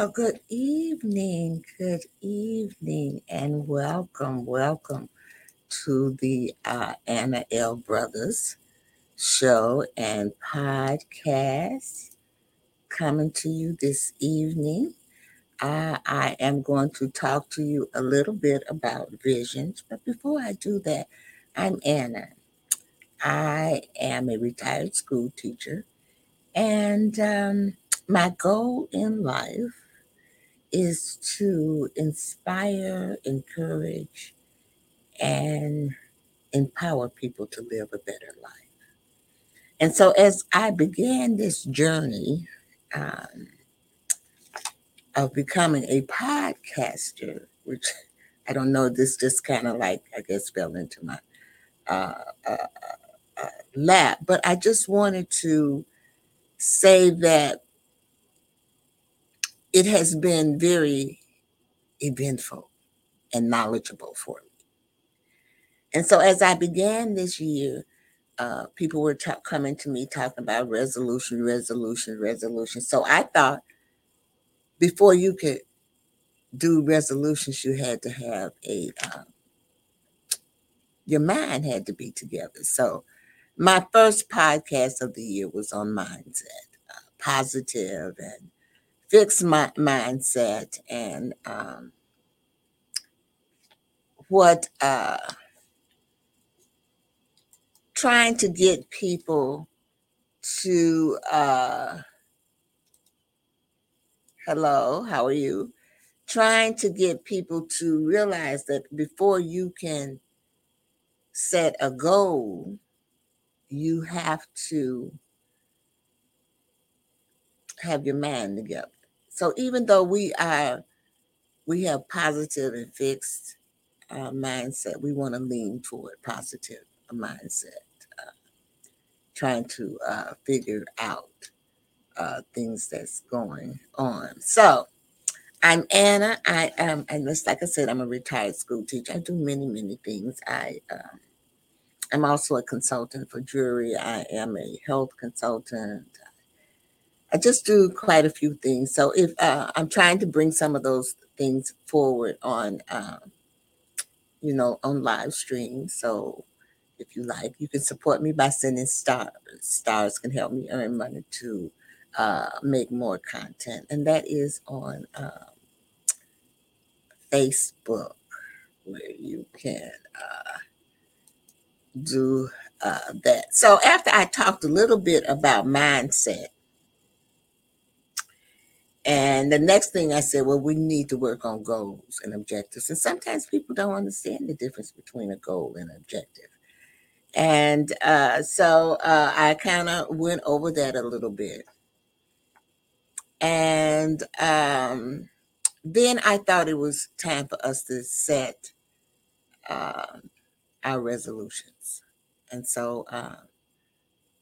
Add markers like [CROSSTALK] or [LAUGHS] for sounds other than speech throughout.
Well, good evening, good evening, and welcome, welcome to the uh, Anna L. Brothers show and podcast coming to you this evening. I am going to talk to you a little bit about visions, but before I do that, I'm Anna. I am a retired school teacher, and um, my goal in life is to inspire, encourage, and empower people to live a better life. And so, as I began this journey um, of becoming a podcaster, which [LAUGHS] I don't know, this just kind of like, I guess, fell into my uh, uh, uh, lap, but I just wanted to say that it has been very eventful and knowledgeable for me. And so as I began this year, uh, people were coming to me talking about resolution, resolution, resolution. So I thought before you could do resolutions, you had to have a, uh, your mind had to be together. So my first podcast of the year was on mindset, uh, positive and fixed my mindset and um, what uh, trying to get people to uh, hello how are you? Trying to get people to realize that before you can set a goal you have to have your mind together so even though we are we have positive and fixed uh, mindset we want to lean toward positive mindset uh, trying to uh, figure out uh, things that's going on. So i'm anna. I am and just like i said i'm a retired school teacher. I do many many things. I um, i'm also a consultant for jury. I am a health consultant I just do quite a few things. So if uh, I'm trying to bring some of those things forward on, um, you know, on live stream. So if you like, you can support me by sending stars. Stars can help me earn money to uh, make more content, and that is on um, Facebook, where you can uh, do uh, that. So after I talked a little bit about mindset and the next thing I said, well, we need to work on goals and objectives. And sometimes people don't understand the difference between a goal and an objective. And uh, so uh, I kind of went over that a little bit. And um, then I thought it was time for us to set uh, our resolutions. And so uh,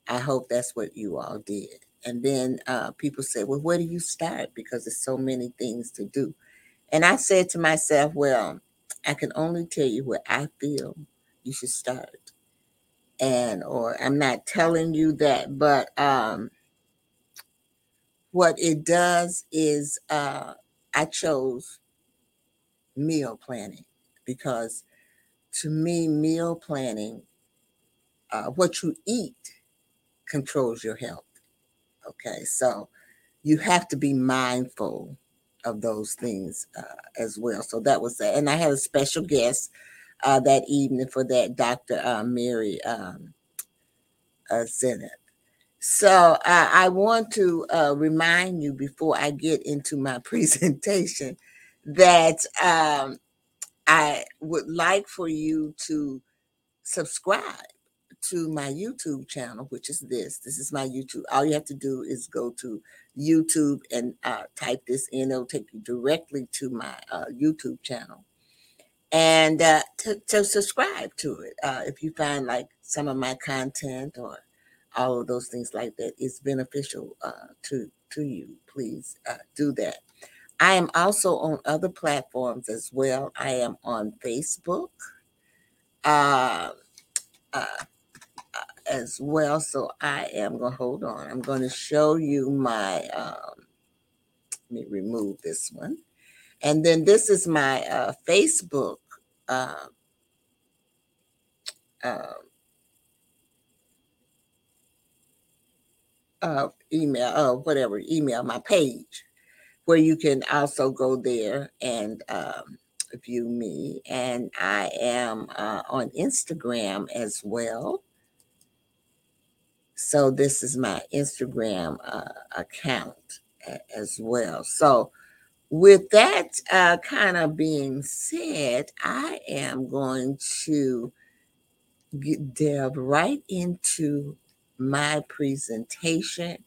I hope that's what you all did. And then uh, people say, well, where do you start? Because there's so many things to do. And I said to myself, well, I can only tell you where I feel you should start. And, or I'm not telling you that, but um, what it does is uh, I chose meal planning because to me, meal planning, uh, what you eat controls your health. Okay, so you have to be mindful of those things uh, as well. So that was that. And I had a special guest uh, that evening for that, Dr. Uh, Mary um, uh, Zenith. So uh, I want to uh, remind you before I get into my [LAUGHS] presentation that um, I would like for you to subscribe to my YouTube channel, which is this. This is my YouTube. All you have to do is go to YouTube and uh, type this in. It'll take you directly to my uh, YouTube channel. And uh, to, to subscribe to it. Uh, if you find like some of my content or all of those things like that is beneficial uh, to, to you, please uh, do that. I am also on other platforms as well. I am on Facebook. Uh, uh, as well. So I am going to hold on. I'm going to show you my um, Let me remove this one. And then this is my uh, Facebook uh, uh, email, uh, whatever, email, my page, where you can also go there and um, view me. And I am uh, on Instagram as well. So this is my Instagram uh, account as well. So with that uh, kind of being said, I am going to delve right into my presentation.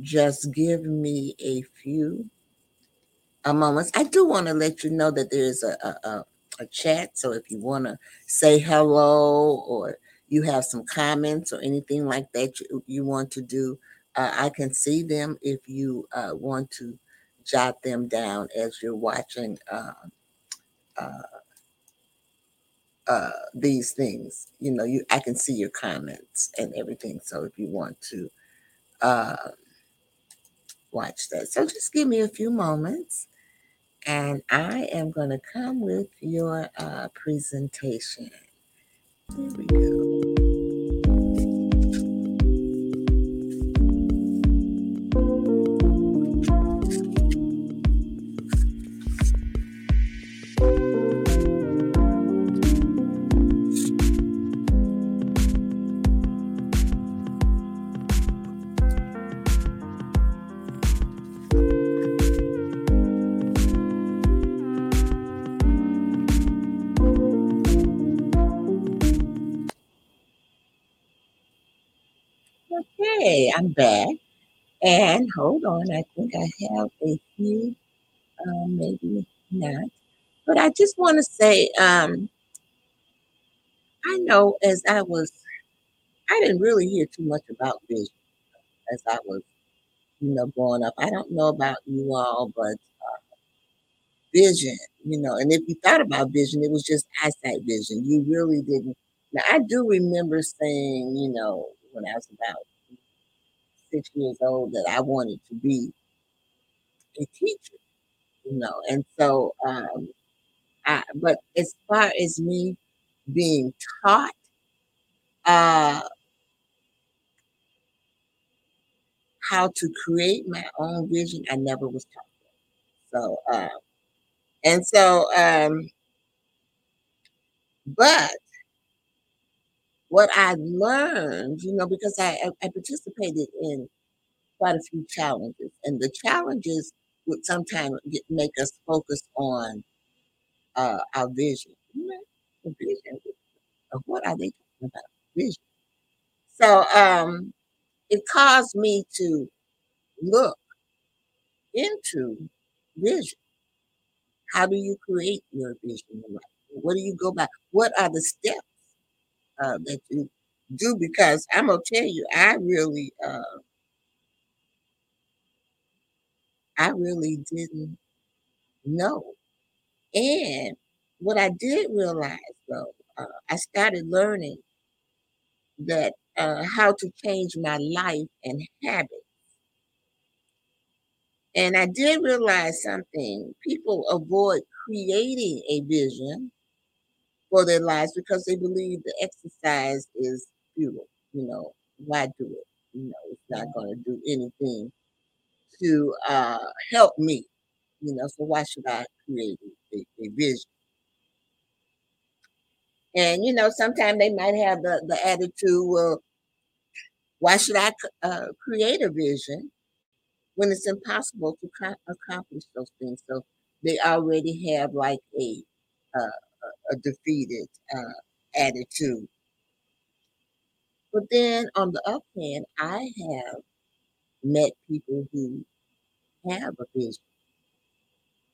Just give me a few uh, moments. I do want to let you know that there's a, a, a, a chat. So if you want to say hello or you have some comments or anything like that you, you want to do, uh, I can see them if you uh, want to jot them down as you're watching uh, uh, uh, these things. You know, you I can see your comments and everything. So if you want to uh, watch that, so just give me a few moments, and I am going to come with your uh, presentation. Here we go. Okay, I'm back. And hold on, I think I have a few, um, maybe not. But I just want to say, um, I know as I was, I didn't really hear too much about vision as I was, you know, growing up. I don't know about you all, but uh, vision, you know, and if you thought about vision, it was just eyesight vision. You really didn't. Now, I do remember saying, you know, when I was about six years old that I wanted to be a teacher, you know, and so, um, I, but as far as me being taught, uh, how to create my own vision, I never was taught. So, uh, and so, um, but what I learned, you know, because I, I participated in quite a few challenges, and the challenges would sometimes get, make us focus on uh, our vision. The vision what are they talking about? Vision. So um, it caused me to look into vision. How do you create your vision? What do you go by? What are the steps uh, that you do because I'm gonna tell you, I really, uh, I really didn't know. And what I did realize, though, uh, I started learning that uh, how to change my life and habits. And I did realize something. People avoid creating a vision for their lives because they believe the exercise is futile. You know, why do it? You know, it's not going to do anything to uh, help me. You know, so why should I create a, a vision? And you know, sometimes they might have the, the attitude, well, why should I uh, create a vision when it's impossible to accomplish those things? So they already have like a uh, a defeated uh, attitude. But then on the other hand, I have met people who have a vision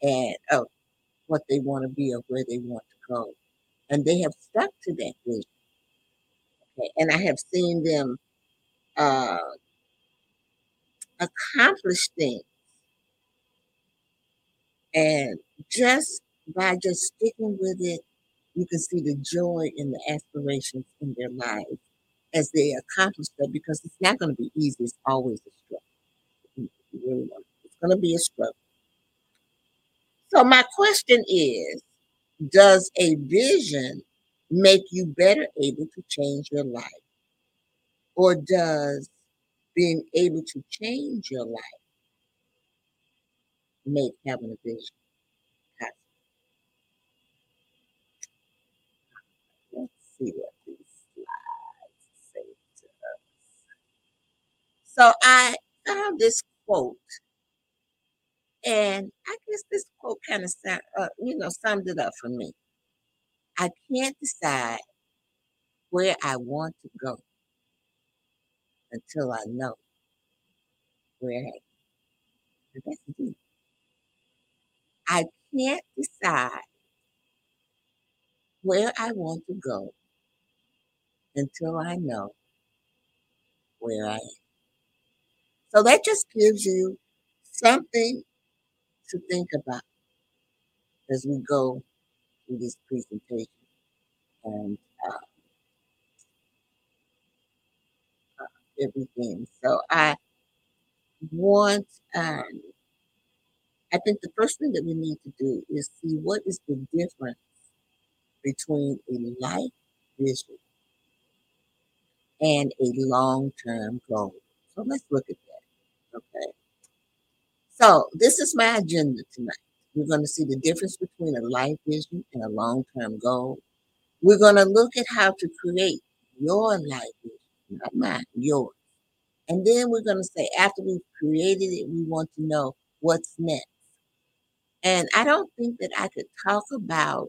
and of what they want to be or where they want to go. And they have stuck to that vision. Okay. And I have seen them uh, accomplish things. And just by just sticking with it, you can see the joy and the aspirations in their lives as they accomplish that because it's not going to be easy. It's always a struggle. Mm, it's going to be a struggle. So my question is, does a vision make you better able to change your life? Or does being able to change your life make having a vision possible? Let's see what these slides say to us. So I found this quote, and I guess this quote kind of, uh, you know, summed it up for me. I can't decide where I want to go until I know where I That's deep. I can't decide where I want to go until I know where I am. So that just gives you something to think about as we go through this presentation. And uh, everything. So I want, um, I think the first thing that we need to do is see what is the difference between a life vision and a long-term goal. So let's look at that. Okay. So this is my agenda tonight. We're going to see the difference between a life vision and a long-term goal. We're going to look at how to create your life vision not mine, yours. And then we're going to say, after we've created it, we want to know what's next. And I don't think that I could talk about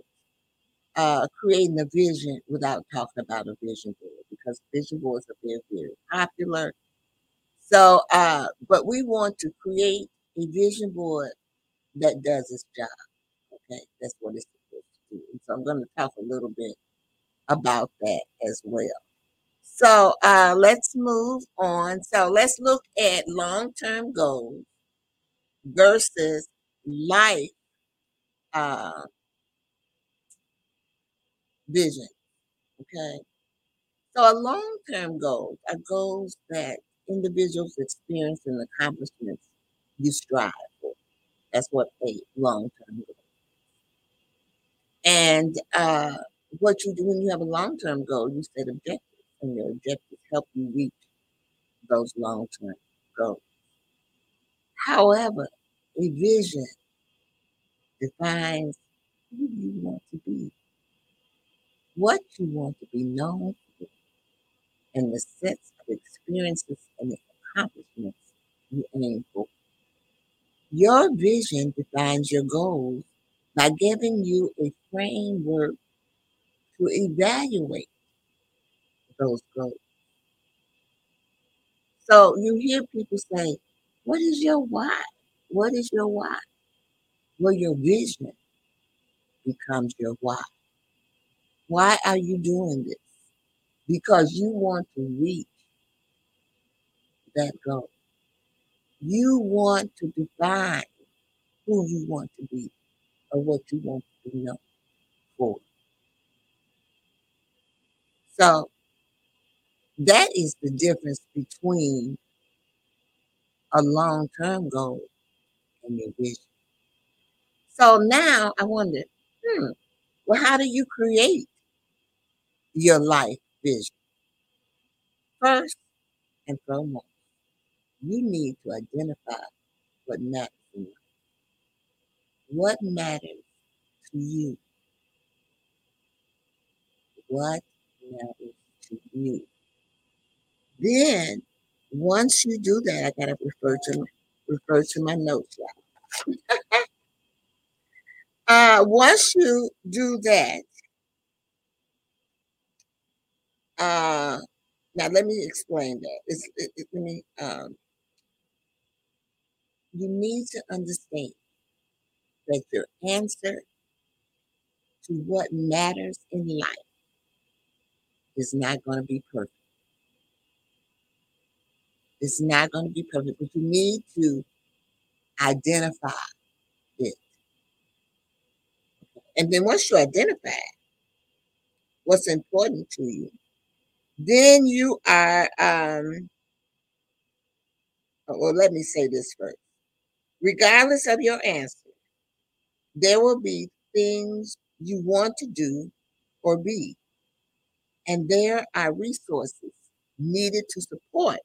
uh, creating a vision without talking about a vision board because vision boards are very, very popular. So, uh, but we want to create a vision board that does its job. Okay, that's what it's supposed to do. And so I'm going to talk a little bit about that as well. So uh, let's move on. So let's look at long-term goals versus life uh, vision. Okay. So a long-term goal are goals that individuals experience and accomplishments you strive for. That's what a long-term goal. And uh, what you do when you have a long-term goal, you set objectives and your objectives help you reach those long-term goals. However, a vision defines who you want to be, what you want to be known for, and the sets of experiences and accomplishments you aim for. Your vision defines your goals by giving you a framework to evaluate those goals. So you hear people say, What is your why? What is your why? Well, your vision becomes your why. Why are you doing this? Because you want to reach that goal. You want to define who you want to be or what you want to be known for. So that is the difference between a long term goal and your vision. So now I wonder, hmm, well, how do you create your life vision? First and foremost, you need to identify what matters in life. What matters to you? What matters to you? Then once you do that, I gotta refer to refer to my notes. [LAUGHS] uh, once you do that, uh, now let me explain that. It's, it, it, let me. Um, you need to understand that your answer to what matters in life is not going to be perfect. It's not going to be perfect, but you need to identify it. And then once you identify what's important to you, then you are, um, well, let me say this first. Regardless of your answer, there will be things you want to do or be, and there are resources needed to support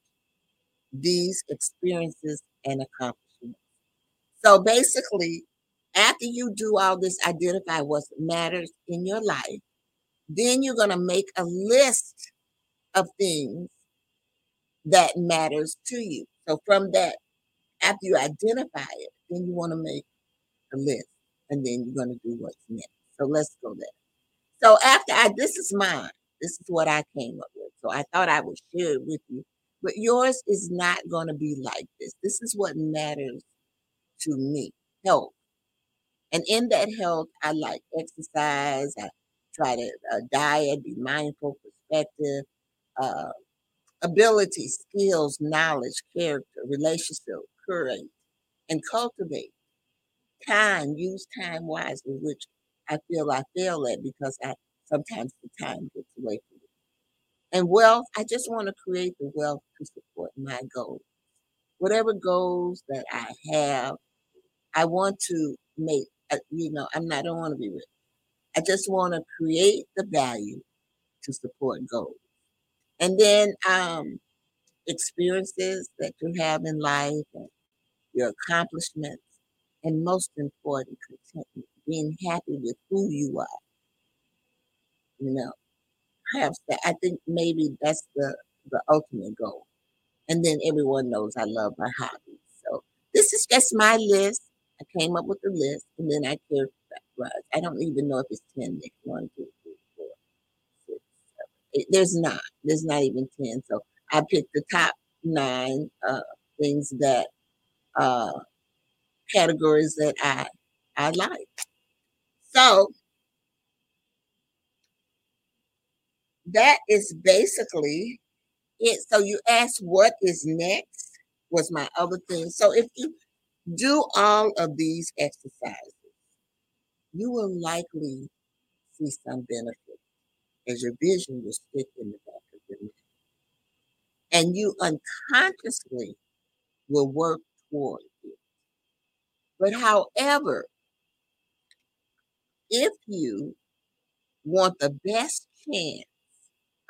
these experiences and accomplishments. So basically, after you do all this, identify what matters in your life, then you're going to make a list of things that matters to you. So from that, after you identify it, then you want to make a list and then you're going to do what's next. So let's go there. So after I, this is mine. This is what I came up with. So I thought I would share it with you. But yours is not going to be like this. This is what matters to me health. And in that health, I like exercise. I try to uh, diet, be mindful, perspective, uh, ability, skills, knowledge, character, relationship, courage, and cultivate time. Use time wisely, which I feel I fail at because I sometimes the time gets away from me. And wealth, I just want to create the wealth to support my goals. Whatever goals that I have, I want to make. Uh, you know, I'm not. I don't want to be rich. I just want to create the value to support goals. And then um, experiences that you have in life and your accomplishments, and most important, contentment, being happy with who you are. You know, perhaps that I think maybe that's the the ultimate goal. And then everyone knows I love my hobbies. So this is just my list. I came up with the list, and then I characterize. I don't even know if it's ten. Next one, two, three, four, six, seven. It, there's not. There's not even ten. So I picked the top nine uh, things that uh, categories that I I like. So that is basically it. So you asked what is next was my other thing. So if you do all of these exercises, you will likely see some benefit as your vision will stick in the back of your mind. And you unconsciously will work toward it. But however, if you want the best chance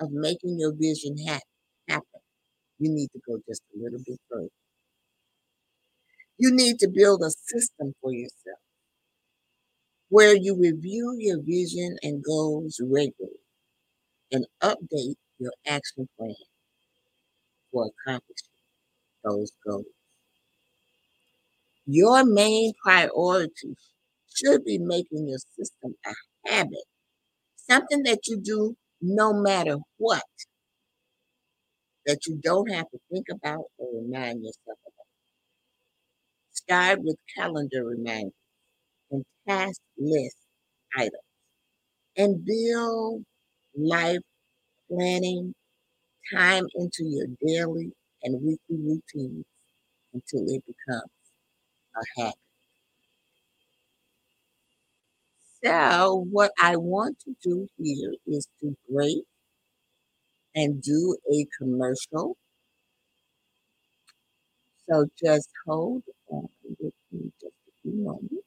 of making your vision ha- happen, you need to go just a little bit further. You need to build a system for yourself where you review your vision and goals regularly and update your action plan for accomplishing those goals. Your main priority should be making your system a habit, something that you do no matter what, that you don't have to think about or remind yourself about. Start with calendar reminders and task list items and build life planning time into your daily and weekly routines until it becomes a habit. So, what I want to do here is to break and do a commercial. So, just hold on with me just a few moments.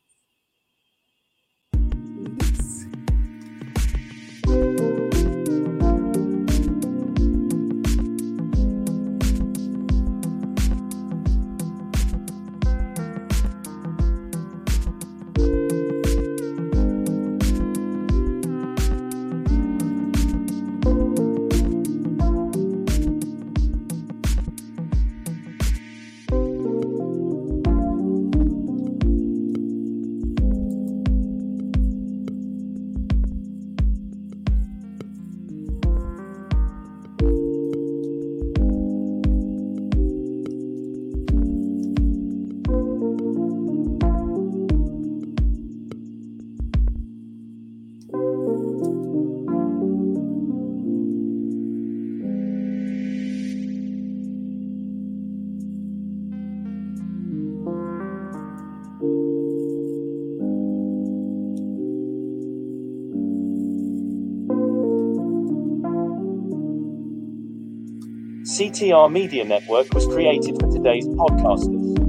CTR Media Network was created for today's podcasters.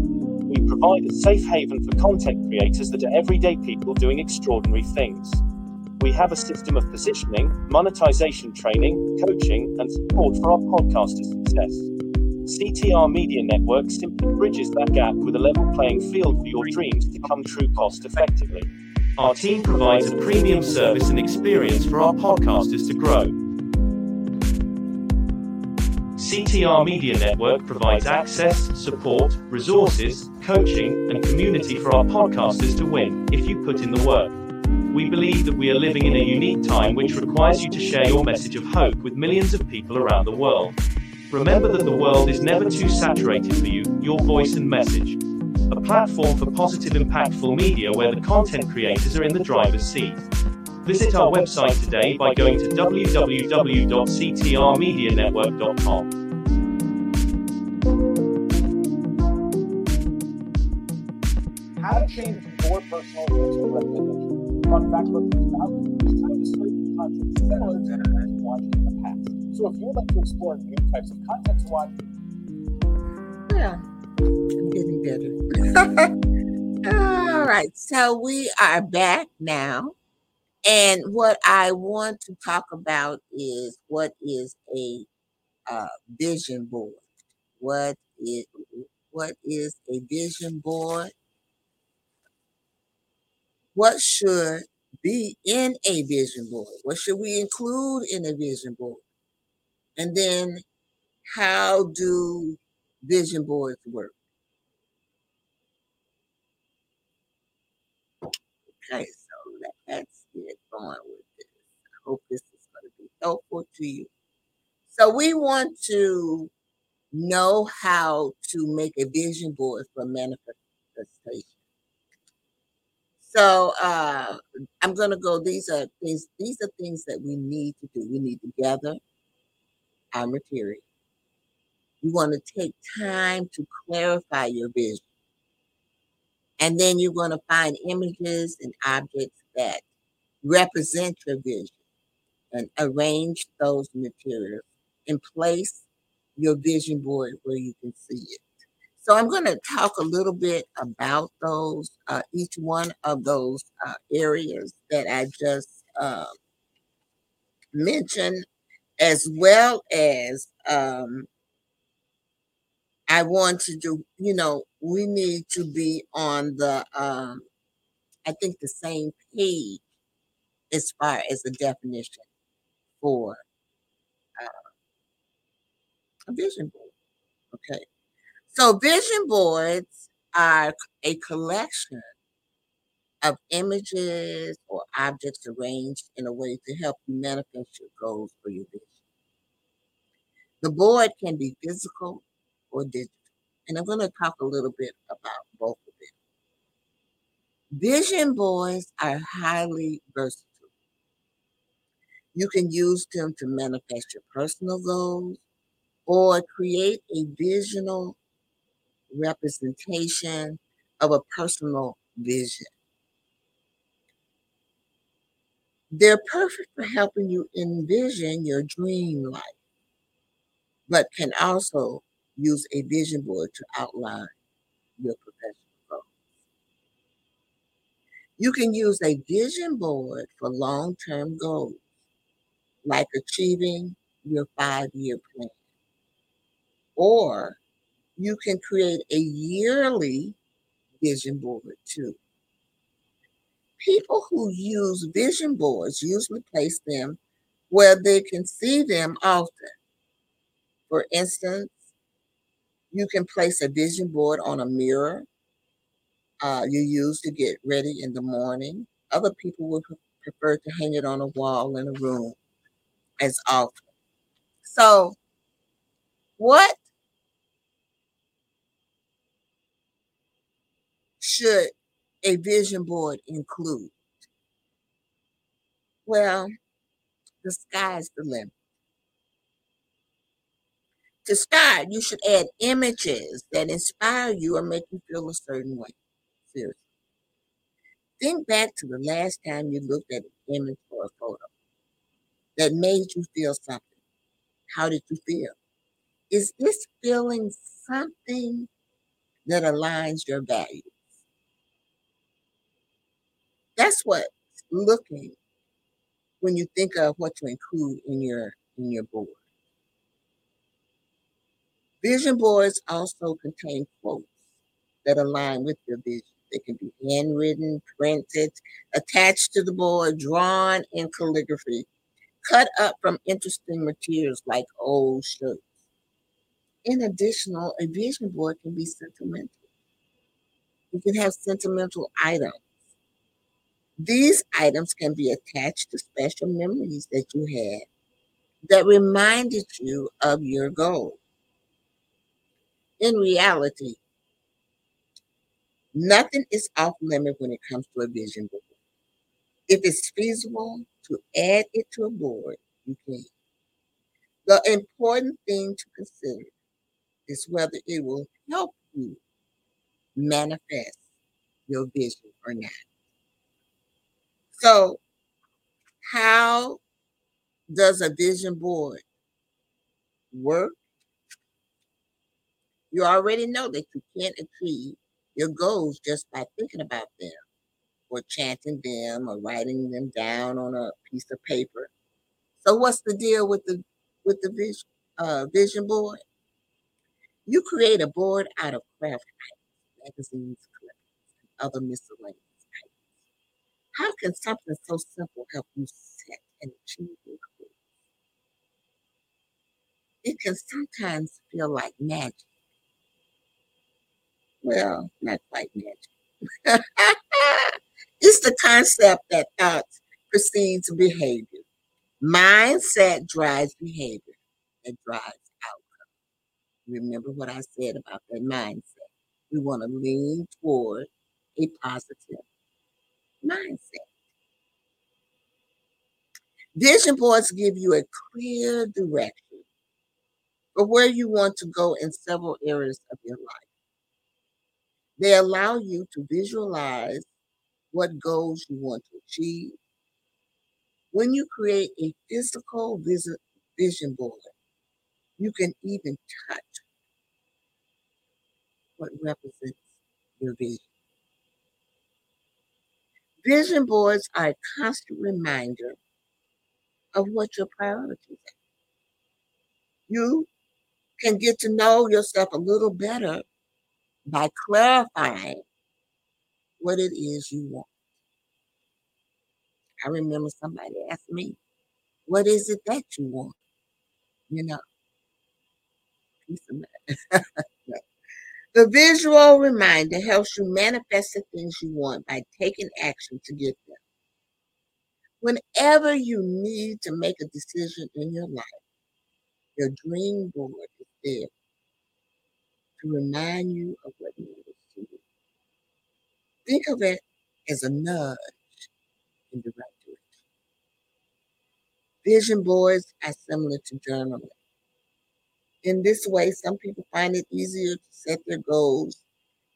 We provide a safe haven for content creators that are everyday people doing extraordinary things. We have a system of positioning, monetization training, coaching, and support for our podcasters' success. CTR Media Network simply bridges that gap with a level playing field for your dreams to come true cost effectively. Our team provides a premium service and experience for our podcasters to grow. CTR Media Network provides access, support, resources, coaching, and community for our podcasters to win if you put in the work. We believe that we are living in a unique time which requires you to share your message of hope with millions of people around the world. Remember that the world is never too saturated for you, your voice and message. A platform for positive, impactful media where the content creators are in the driver's seat. Visit our website today by going to www.ctrmedianetwork.com. How to change your personal YouTube recommendations fun facts about these values is time to search for content similar to what you've watched in the past. So if you would like to explore new types of content to watch, yeah, I'm getting better. [LAUGHS] All right, so we are back now. And what I want to talk about is what is a uh, vision board? What is what is a vision board? what should be in a vision board? What should we include in a vision board? And then how do vision boards work? Okay, with this. I hope this is going to be helpful to you. So we want to know how to make a vision board for manifestation. So uh, I'm going to go. These are things. These are things that we need to do. We need to gather our material. You want to take time to clarify your vision, and then you're going to find images and objects that represent your vision, and arrange those materials and place your vision board where you can see it. So I'm going to talk a little bit about those, uh, each one of those uh, areas that I just uh, mentioned, as well as um, I want to do, you know, we need to be on the, um, I think, the same page as far as the definition for uh, a vision board. Okay. So vision boards are a collection of images or objects arranged in a way to help you manifest your goals for your vision. The board can be physical or digital. And I'm going to talk a little bit about both of them. Vision boards are highly versatile. You can use them to manifest your personal goals or create a visual representation of a personal vision. They're perfect for helping you envision your dream life, but can also use a vision board to outline your professional goals. You can use a vision board for long term goals, like achieving your five year plan, or you can create a yearly vision board too. People who use vision boards usually place them where they can see them often. For instance, you can place a vision board on a mirror uh, you use to get ready in the morning. Other people would prefer to hang it on a wall in a room as often. So, what should a vision board include? Well, the sky's the limit. To start, you should add images that inspire you or make you feel a certain way. Seriously. Think back to the last time you looked at an image or a photo that made you feel something. How did you feel? Is this feeling something that aligns your values. That's what looking when you think of what to include in your in your board. Vision boards also contain quotes that align with your vision. They can be handwritten, printed, attached to the board, drawn in calligraphy, cut up from interesting materials like old shirts. In addition, a vision board can be sentimental. You can have sentimental items. These items can be attached to special memories that you had that reminded you of your goal. In reality, nothing is off limit when it comes to a vision board. If it's feasible to add it to a board, you can. The important thing to consider is whether it will help you manifest your vision or not. So, how does a vision board work? You already know that you can't achieve your goals just by thinking about them or chanting them or writing them down on a piece of paper. So what's the deal with the with the vision uh, vision board? You create a board out of craft items, magazines, clippings, and other miscellaneous items. How can something so simple help you set and achieve your goals? It can sometimes feel like magic. Well, not quite magic. [LAUGHS] it's the concept that thoughts precedes behavior. Mindset drives behavior. and drives outcome. Remember what I said about that mindset. We want to lean toward a positive mindset. Vision boards give you a clear direction for where you want to go in several areas of your life. They allow you to visualize what goals you want to achieve. When you create a physical vision board, you can even touch what represents your vision. Vision boards are a constant reminder of what your priorities are. You can get to know yourself a little better by clarifying what it is you want. I remember somebody asked me, What is it that you want? You know. [LAUGHS] The visual reminder helps you manifest the things you want by taking action to get them. Whenever you need to make a decision in your life, your dream board is there to remind you of what you you. Think of it as a nudge in the right direction. Vision boards are similar to journaling in this way, some people find it easier to set their goals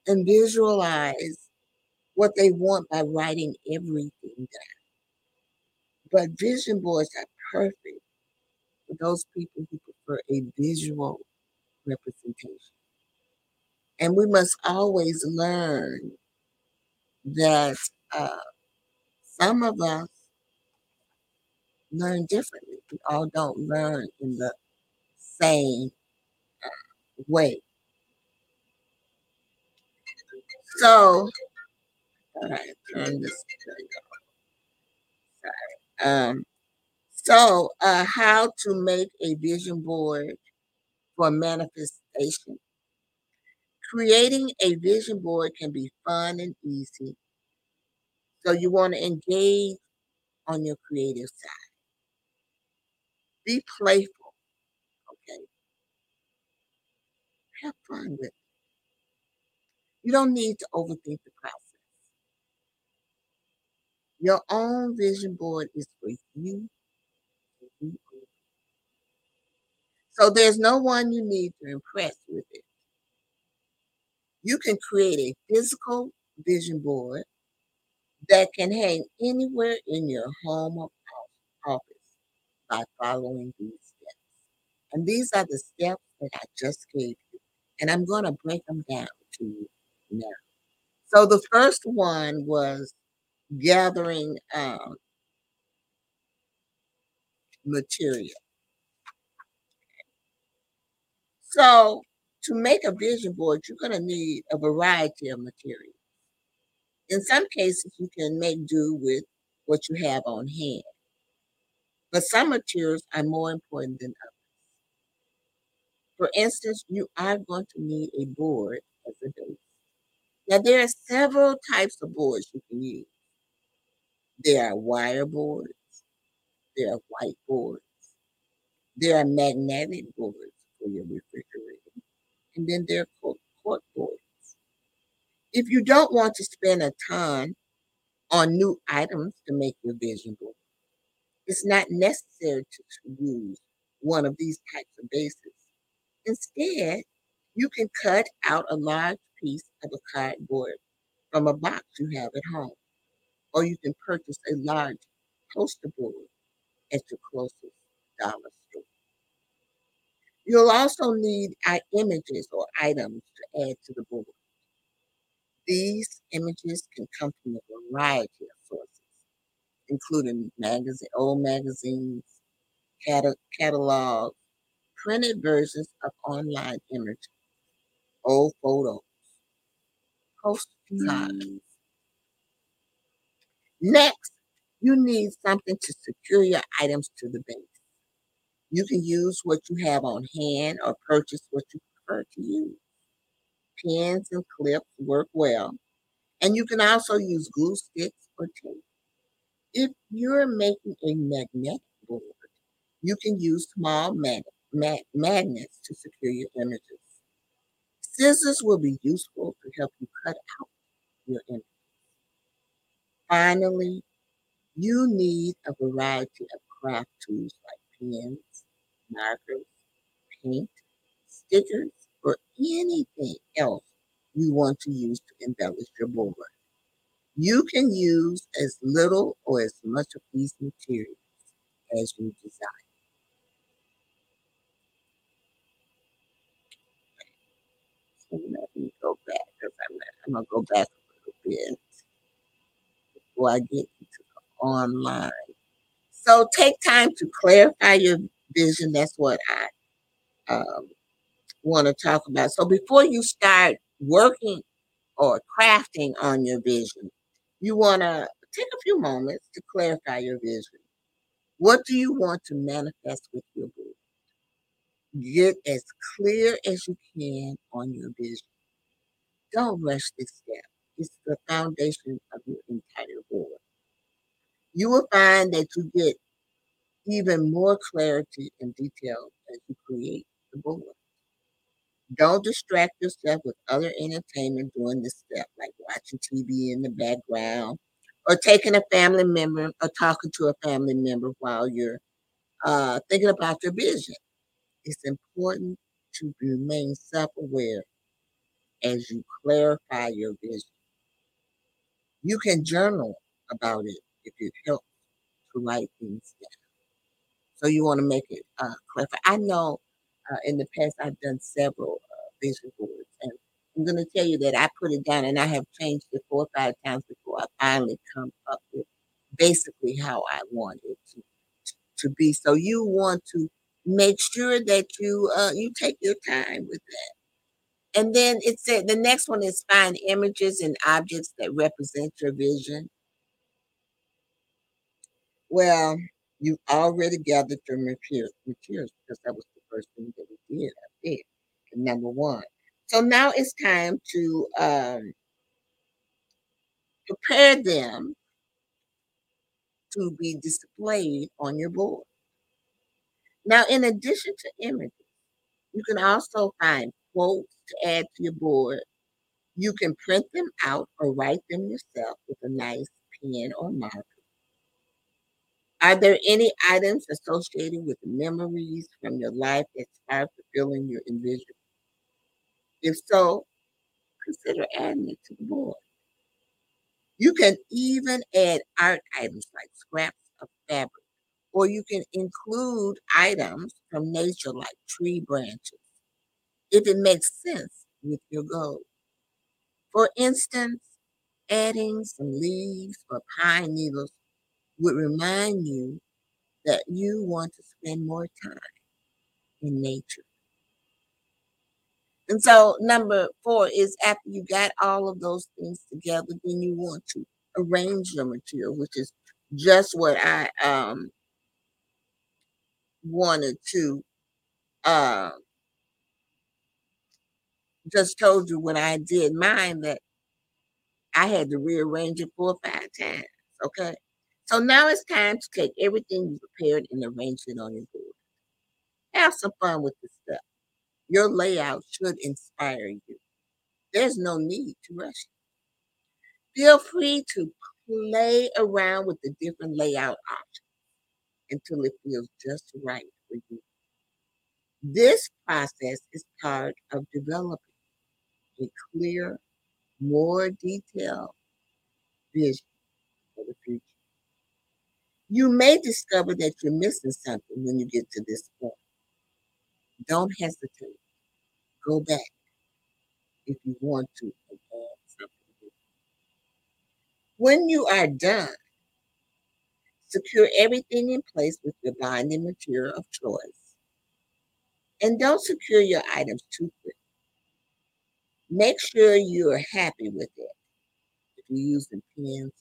and visualize what they want by writing everything down. But vision boards are perfect for those people who prefer a visual representation. And we must always learn that uh, some of us learn differently. We all don't learn in the same uh, way. So, all right, turn this. Sorry. Um, so, uh, how to make a vision board for manifestation? Creating a vision board can be fun and easy. So, you want to engage on your creative side. Be playful Okay. Have fun with it. You don't need to overthink the process. Your own vision board is for you. So there's no one you need to impress with it. You can create a physical vision board that can hang anywhere in your home or office by following these steps. And these are the steps that I just gave you and I'm going to break them down to you now. So the first one was gathering um, material. So to make a vision board, you're going to need a variety of materials. In some cases, you can make do with what you have on hand. But some materials are more important than others. For instance, you are going to need a board as a base. Now, there are several types of boards you can use. There are wire boards, there are white boards, there are magnetic boards for your refrigerator, and then there are cork boards. If you don't want to spend a ton on new items to make your vision board, it's not necessary to use one of these types of bases. Instead, you can cut out a large piece of a cardboard from a box you have at home, or you can purchase a large poster board at your closest dollar. You'll also need uh, images or items to add to the board. These images can come from a variety of sources, including magazine, old magazines, cata- catalogs, printed versions of online images, old photos, postcards. Mm. Next, you need something to secure your items to the base. You can use what you have on hand or purchase what you prefer to use. Pens and clips work well, and you can also use glue sticks or tape. If you're making a magnetic board, you can use small mag- mag- magnets to secure your images. Scissors will be useful to help you cut out your images. Finally, you need a variety of craft tools like pens, markers, paint, stickers, or anything else you want to use to embellish your board. You can use as little or as much of these materials as you desire. So let me go back because I'm, I'm going to go back a little bit before I get into the online. So take time to clarify your vision. That's what I um, want to talk about. So before you start working or crafting on your vision, you want to take a few moments to clarify your vision. What do you want to manifest with your board? Get as clear as you can on your vision. Don't rush this step. It's the foundation of your entire board. You will find that you get even more clarity and detail as you create the board. Don't distract yourself with other entertainment during this step, like watching TV in the background or taking a family member or talking to a family member while you're uh, thinking about your vision. It's important to remain self aware as you clarify your vision. You can journal about it if it helps to write things down. So you want to make it uh. I know uh, in the past I've done several uh, vision boards, and I'm going to tell you that I put it down and I have changed it four or five times before I finally come up with basically how I want it to, to be. So you want to make sure that you uh, you take your time with that. And then it said the next one is find images and objects that represent your vision. Well, you already gathered your materials because that was the first thing that we did up there. Number one. So now it's time to um, prepare them to be displayed on your board. Now, in addition to images, you can also find quotes to add to your board. You can print them out or write them yourself with a nice pen or marker. Are there any items associated with memories from your life that spark fulfilling your envision? If so, consider adding it to the board. You can even add art items like scraps of fabric, or you can include items from nature like tree branches if it makes sense with your goal. For instance, adding some leaves or pine needles would remind you that you want to spend more time in nature. And so, number four is after you got all of those things together, then you want to arrange your material, which is just what I um, wanted to uh, just told you when I did mine that I had to rearrange it four or five times. Okay. So now it's time to take everything you prepared and arrange it on your board. Have some fun with this stuff. Your layout should inspire you. There's no need to rush. Feel free to play around with the different layout options until it feels just right for you. This process is part of developing a clear, more detailed vision for the future. You may discover that you're missing something when you get to this point. Don't hesitate. Go back if you want to. When you are done, secure everything in place with your binding material of choice. And don't secure your items too quick. Make sure you are happy with it if you're using pins.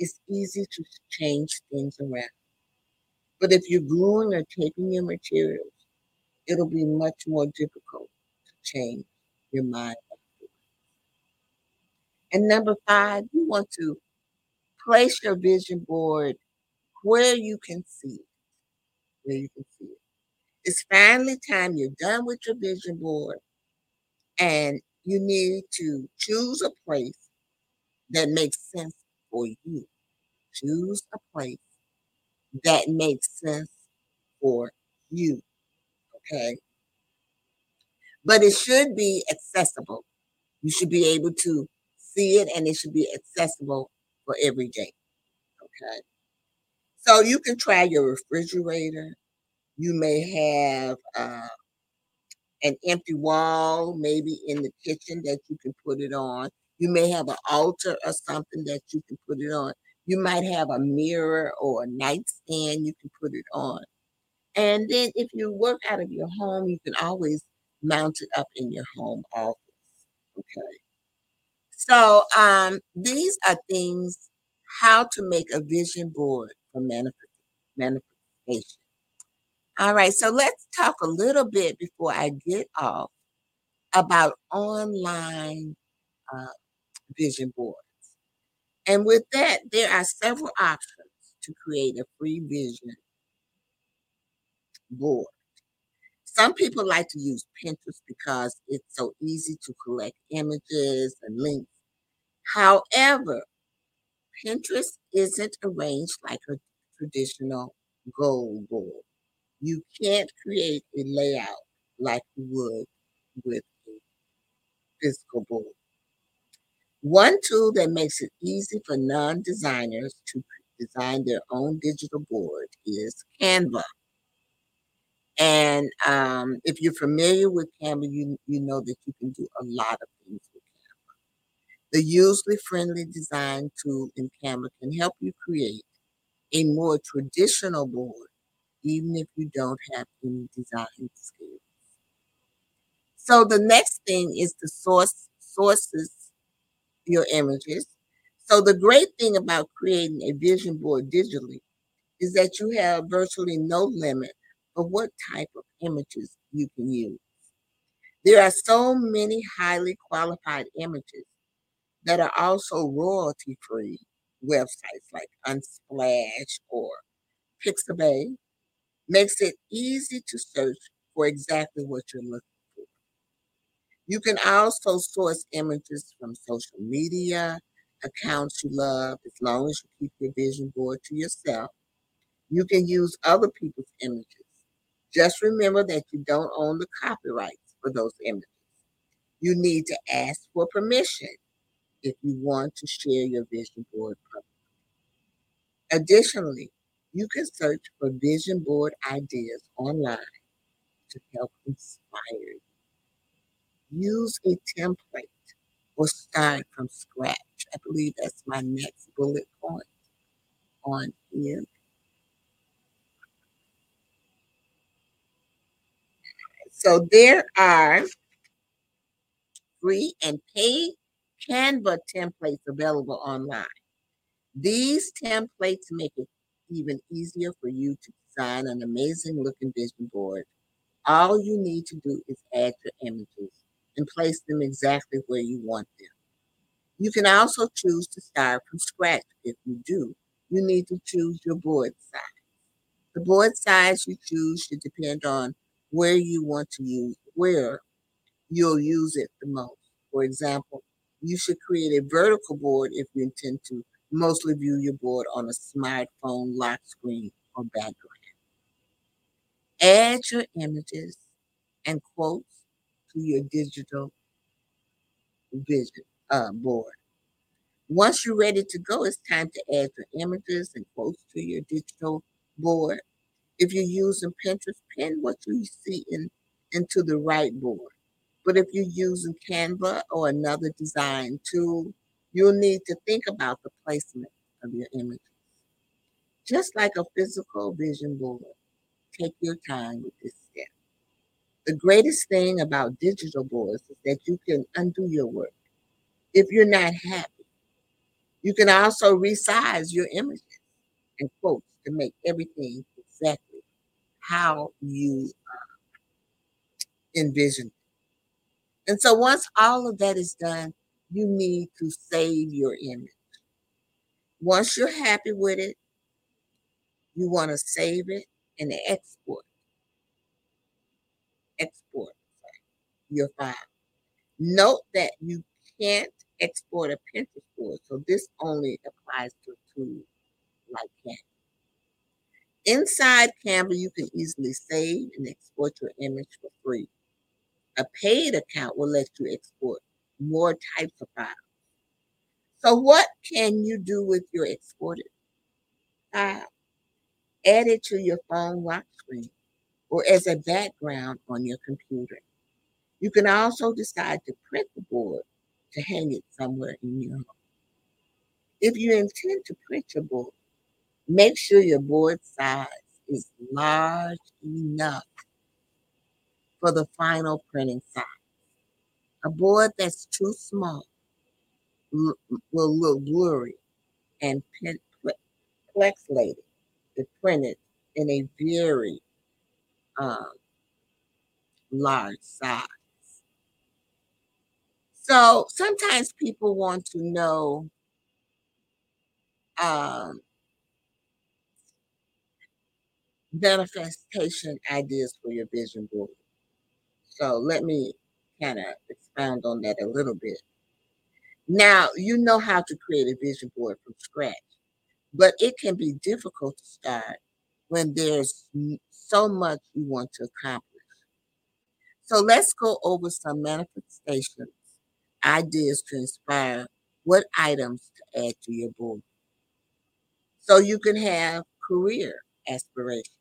It's easy to change things around. But if you're gluing or taping your materials, it'll be much more difficult to change your mind. And number five, you want to place your vision board where you can see it. Where you can see it. It's finally time you're done with your vision board and you need to choose a place that makes sense for you. Choose a place that makes sense for you. Okay. But it should be accessible. You should be able to see it and it should be accessible for every day. Okay. So you can try your refrigerator. You may have uh, an empty wall, maybe in the kitchen that you can put it on. You may have an altar or something that you can put it on. You might have a mirror or a nightstand you can put it on. And then if you work out of your home, you can always mount it up in your home office. Okay. So um, these are things how to make a vision board for manifestation. All right, so let's talk a little bit before I get off about online uh, vision boards. And with that, there are several options to create a free vision board. Some people like to use Pinterest because it's so easy to collect images and links. However, Pinterest isn't arranged like a traditional goal board. You can't create a layout like you would with a physical board. One tool that makes it easy for non-designers to design their own digital board is Canva. And um, if you're familiar with Canva, you, you know that you can do a lot of things with Canva. The user-friendly design tool in Canva can help you create a more traditional board even if you don't have any design skills. So the next thing is the source sources your images. So the great thing about creating a vision board digitally is that you have virtually no limit of what type of images you can use. There are so many highly qualified images that are also royalty free websites like Unsplash or Pixabay makes it easy to search for exactly what you're looking. You can also source images from social media, accounts you love, as long as you keep your vision board to yourself. You can use other people's images. Just remember that you don't own the copyrights for those images. You need to ask for permission if you want to share your vision board publicly. Additionally, you can search for vision board ideas online to help inspire you. Use a template or start from scratch. I believe that's my next bullet point on here. So there are free and paid Canva templates available online. These templates make it even easier for you to design an amazing looking vision board. All you need to do is add your images and place them exactly where you want them. You can also choose to start from scratch. If you do, you need to choose your board size. The board size you choose should depend on where you want to use, where you'll use it the most. For example, you should create a vertical board if you intend to mostly view your board on a smartphone lock screen or background. Add your images and quotes to your digital vision uh, board. Once you're ready to go, it's time to add your images and quotes to your digital board. If you're using Pinterest, pin what you see in, into the right board. But if you're using Canva or another design tool, you'll need to think about the placement of your images. Just like a physical vision board, take your time with this. The greatest thing about digital boards is that you can undo your work if you're not happy. You can also resize your images and quotes to make everything exactly how you uh, envision and so once all of that is done, you need to save your image. Once you're happy with it, you want to save it and export. Export your file. Note that you can't export a Pinterest board, so this only applies to tools like Canva. Inside Canva, you can easily save and export your image for free. A paid account will let you export more types of files. So what can you do with your exported file? Add it to your phone lock screen or as a background on your computer. You can also decide to print the board to hang it somewhere in your home. If you intend to print your board, make sure your board size is large enough for the final printing size. A board that's too small will look blurry and pixelated if printed in a very um, large size. So sometimes people want to know um, manifestation ideas for your vision board. So let me kind of expound on that a little bit. Now, you know how to create a vision board from scratch, but it can be difficult to start when there's so much you want to accomplish. So let's go over some manifestations, ideas to inspire what items to add to your board. So you can have career aspirations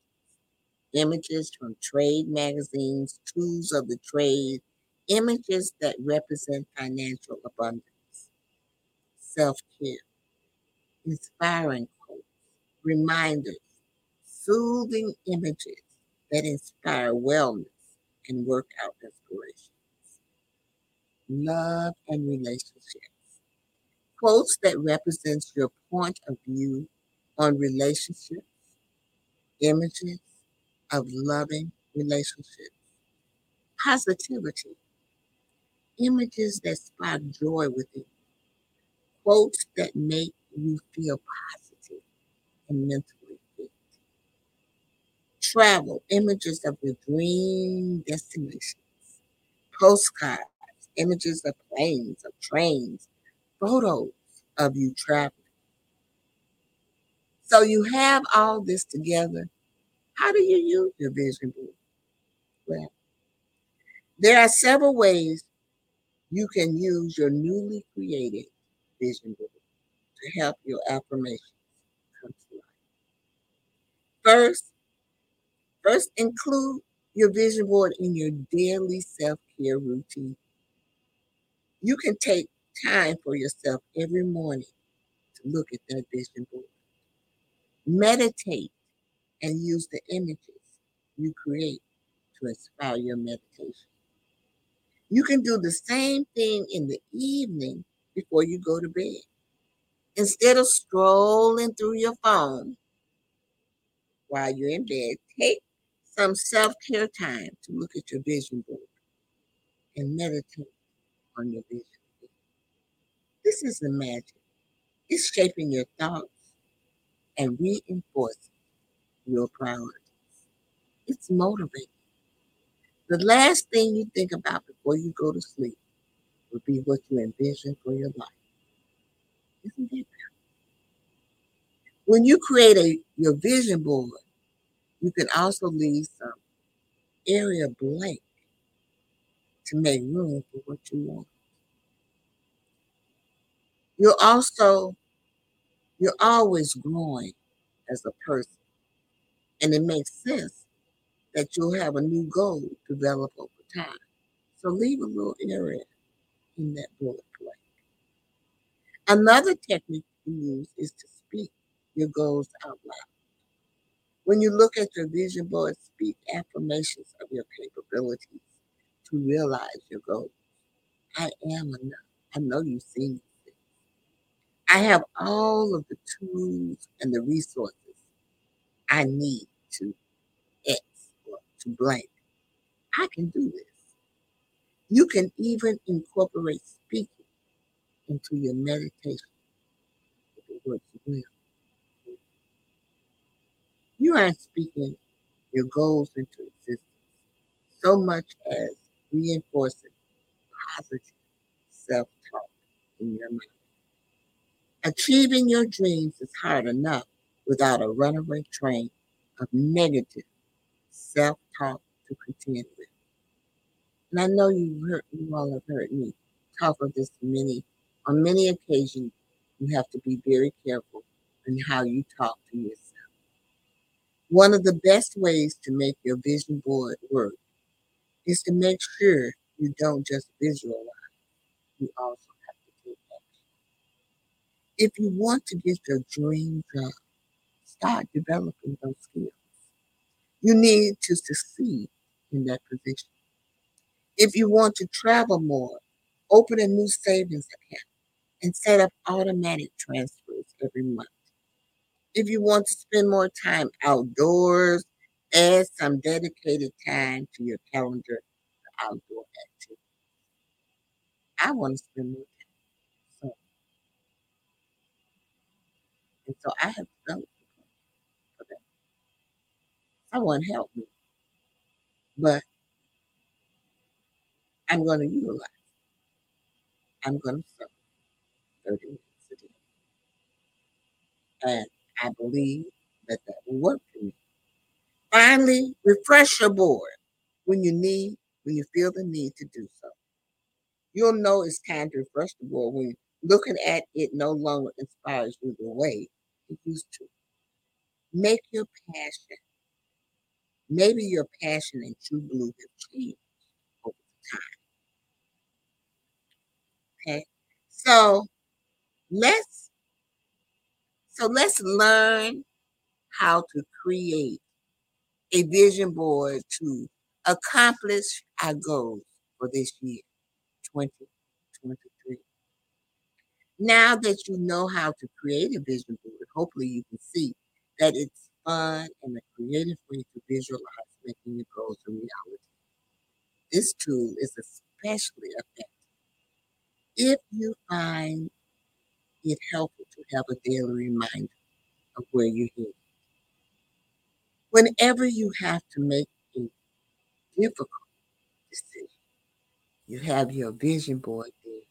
images from trade magazines, tools of the trade, images that represent financial abundance, self care, inspiring quotes, reminders, soothing images that inspire wellness and workout inspirations, love and relationships, quotes that represents your point of view on relationships, images, of loving relationships, positivity, images that spark joy within, quotes that make you feel positive and mentally fit, travel, images of your dream destinations, postcards, images of planes, of trains, photos of you traveling. So you have all this together how do you use your vision board? Well, there are several ways you can use your newly created vision board to help your affirmations come to life. First, first include your vision board in your daily self-care routine. You can take time for yourself every morning to look at that vision board. Meditate and use the images you create to inspire your meditation. You can do the same thing in the evening before you go to bed. Instead of scrolling through your phone while you're in bed, take Um, some self care time to look at your vision board and meditate on your vision. This is the magic. It's shaping your thoughts and reinforcing your priorities. It's motivating. The last thing you think about before you go to sleep would be what you envision for your life. Isn't that When you create a your vision board, you can also leave some area blank to make room for what you want. You're also, you're always growing as a person. And it makes sense that you'll have a new goal develop over time. So leave a little area in that bullet blank. Another technique you use is to speak your goals out loud. When you look at your vision board, speak affirmations of your capabilities to realize your goals. I am enough. I know you've seen things. I have all of the tools and the resources I need to X or to blank. I can do this. You can even incorporate speaking into your meditation if it works well. You aren't speaking your goals into existence so much as reinforcing positive self talk in your mind. Achieving your dreams is hard enough without a runaway train of negative self talk to contend with. And I know you heard you all have heard me talk of this many on many occasions. You have to be very careful in how you talk to yourself. One of the best ways to make your vision board work is to make sure you don't just visualize, you also have to take action. If you want to get your dream job, start developing those skills. You need to succeed in that position. If you want to travel more, open a new savings account and set up automatic transfers every month. If you want to spend more time outdoors, add some dedicated time to your calendar for outdoor activities. I want to spend more time. So, and so I have developed for that. Someone help me. But I'm going to utilize. I'm going to serve 30 minutes a day. And I believe that that will work for me. Finally, refresh your board when you need, when you feel the need to do so. You'll know it's time to refresh the board when looking at it no longer inspires you the way it used to. Make your passion. Maybe your passion and true blue have changed over time. Okay. So let's so let's learn how to create a vision board to accomplish our goals for this year, 2023. Now that you know how to create a vision board, hopefully you can see that it's fun and a creative way to visualize making your goals a reality. This tool is especially effective if you find it helpful to have a daily reminder of where you're headed. Whenever you have to make a difficult decision, you have your vision board there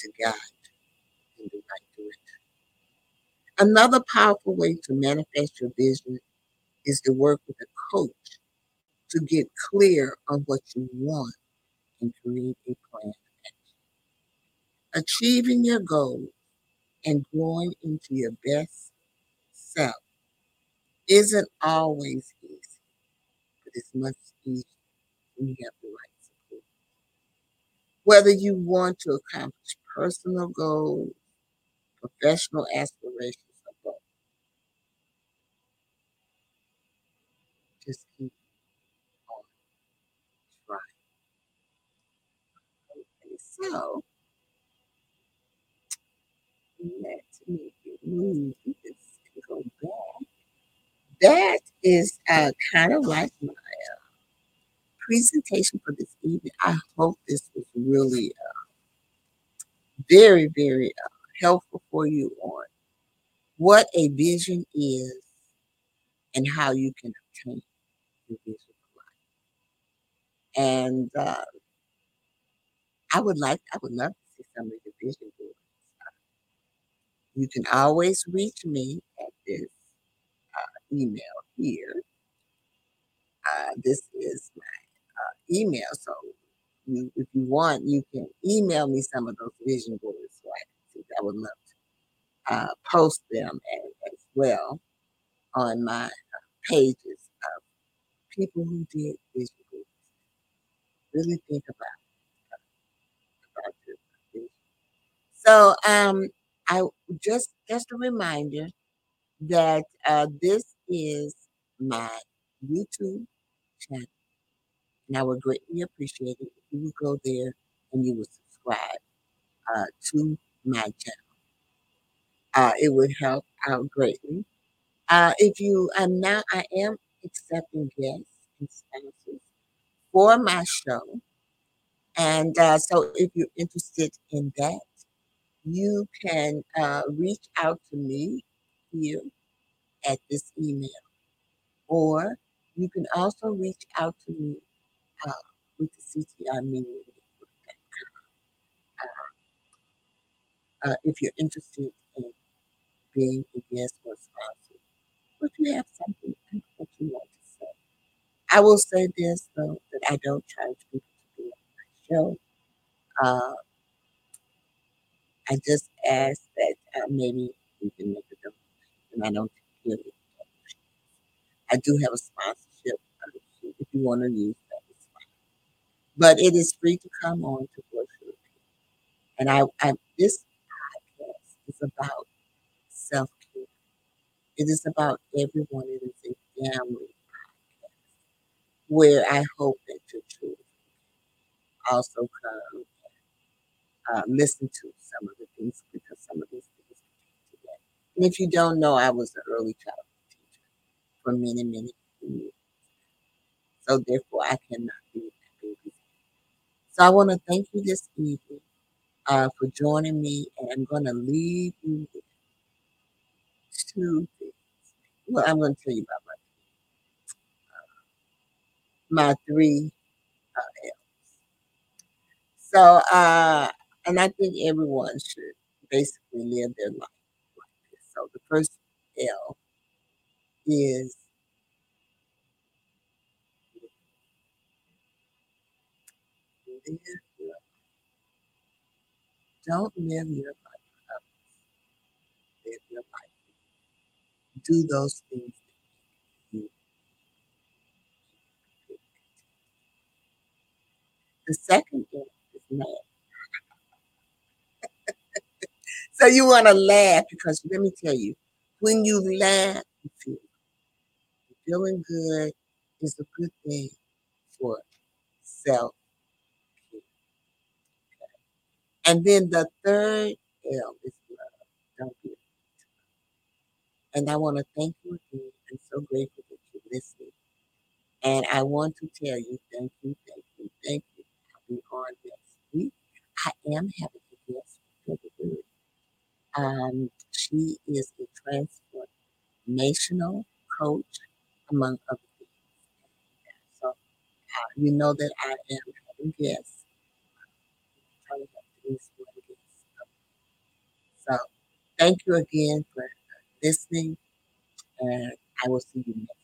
to guide in the right direction. Another powerful way to manifest your vision is to work with a coach to get clear on what you want and create a plan. Achieving your goals and growing into your best self isn't always easy, but it's much easier when you have the right support. Whether you want to accomplish personal goals, professional aspirations, or both. Just keep on trying. Okay, so let me this go back. That is uh, kind of like my uh, presentation for this evening. I hope this was really uh, very, very uh, helpful for you on what a vision is and how you can obtain your vision. And uh, I would like, I would love to see some of your vision boards. You can always reach me at this uh, email here. Uh, this is my uh, email, so you, if you want, you can email me some of those vision boards so I. I would love to uh, post them as, as, well on my uh, pages of people who did vision boards. Really think about, uh, about. So, um, I just just a reminder that uh, this is my YouTube channel, and I would greatly appreciate it if you would go there and you would subscribe uh, to my channel. Uh, it would help out greatly. Uh, if you um, now, I am accepting guests and sponsors for my show, and uh, so if you're interested in that you can uh, reach out to me here at this email, or you can also reach out to me uh, with the CTR Media uh, uh, if you're interested in being a guest or sponsor, or if you have something that you want to say. I will say this though that I don't charge people to be on my show. Uh, I just ask that uh, maybe you can make a donation, and I don't it. I do have a sponsorship if you want to use that, it's fine. But it is free to come on to Voice And I, I this podcast is about self care. It is about everyone. It is a family podcast where I hope that your children also come uh, listen to some of the things because some of these things today. And if you don't know, I was an early childhood teacher for many, many years. So therefore, I cannot be that baby. So I want to thank you this evening uh, for joining me, and I'm going to leave you with two things. Well, I'm going to tell you about my uh, my three uh, L's. So uh, and I think everyone should basically live their life like this. So the first L is live. Don't live your life. Live your life. Do those things The second L is laugh. So you want to laugh because let me tell you, when you laugh, you feel good. feeling good is a good thing for self. And then the third L is love. Don't be And I want to thank you again. I'm so grateful that you're. And I want to tell you, thank you, thank you, thank you. I'll be on next week. I am having a guest for February um, she is a transformational coach, among other things. So uh, you know that I am having guests. So thank you again for listening, and I will see you next.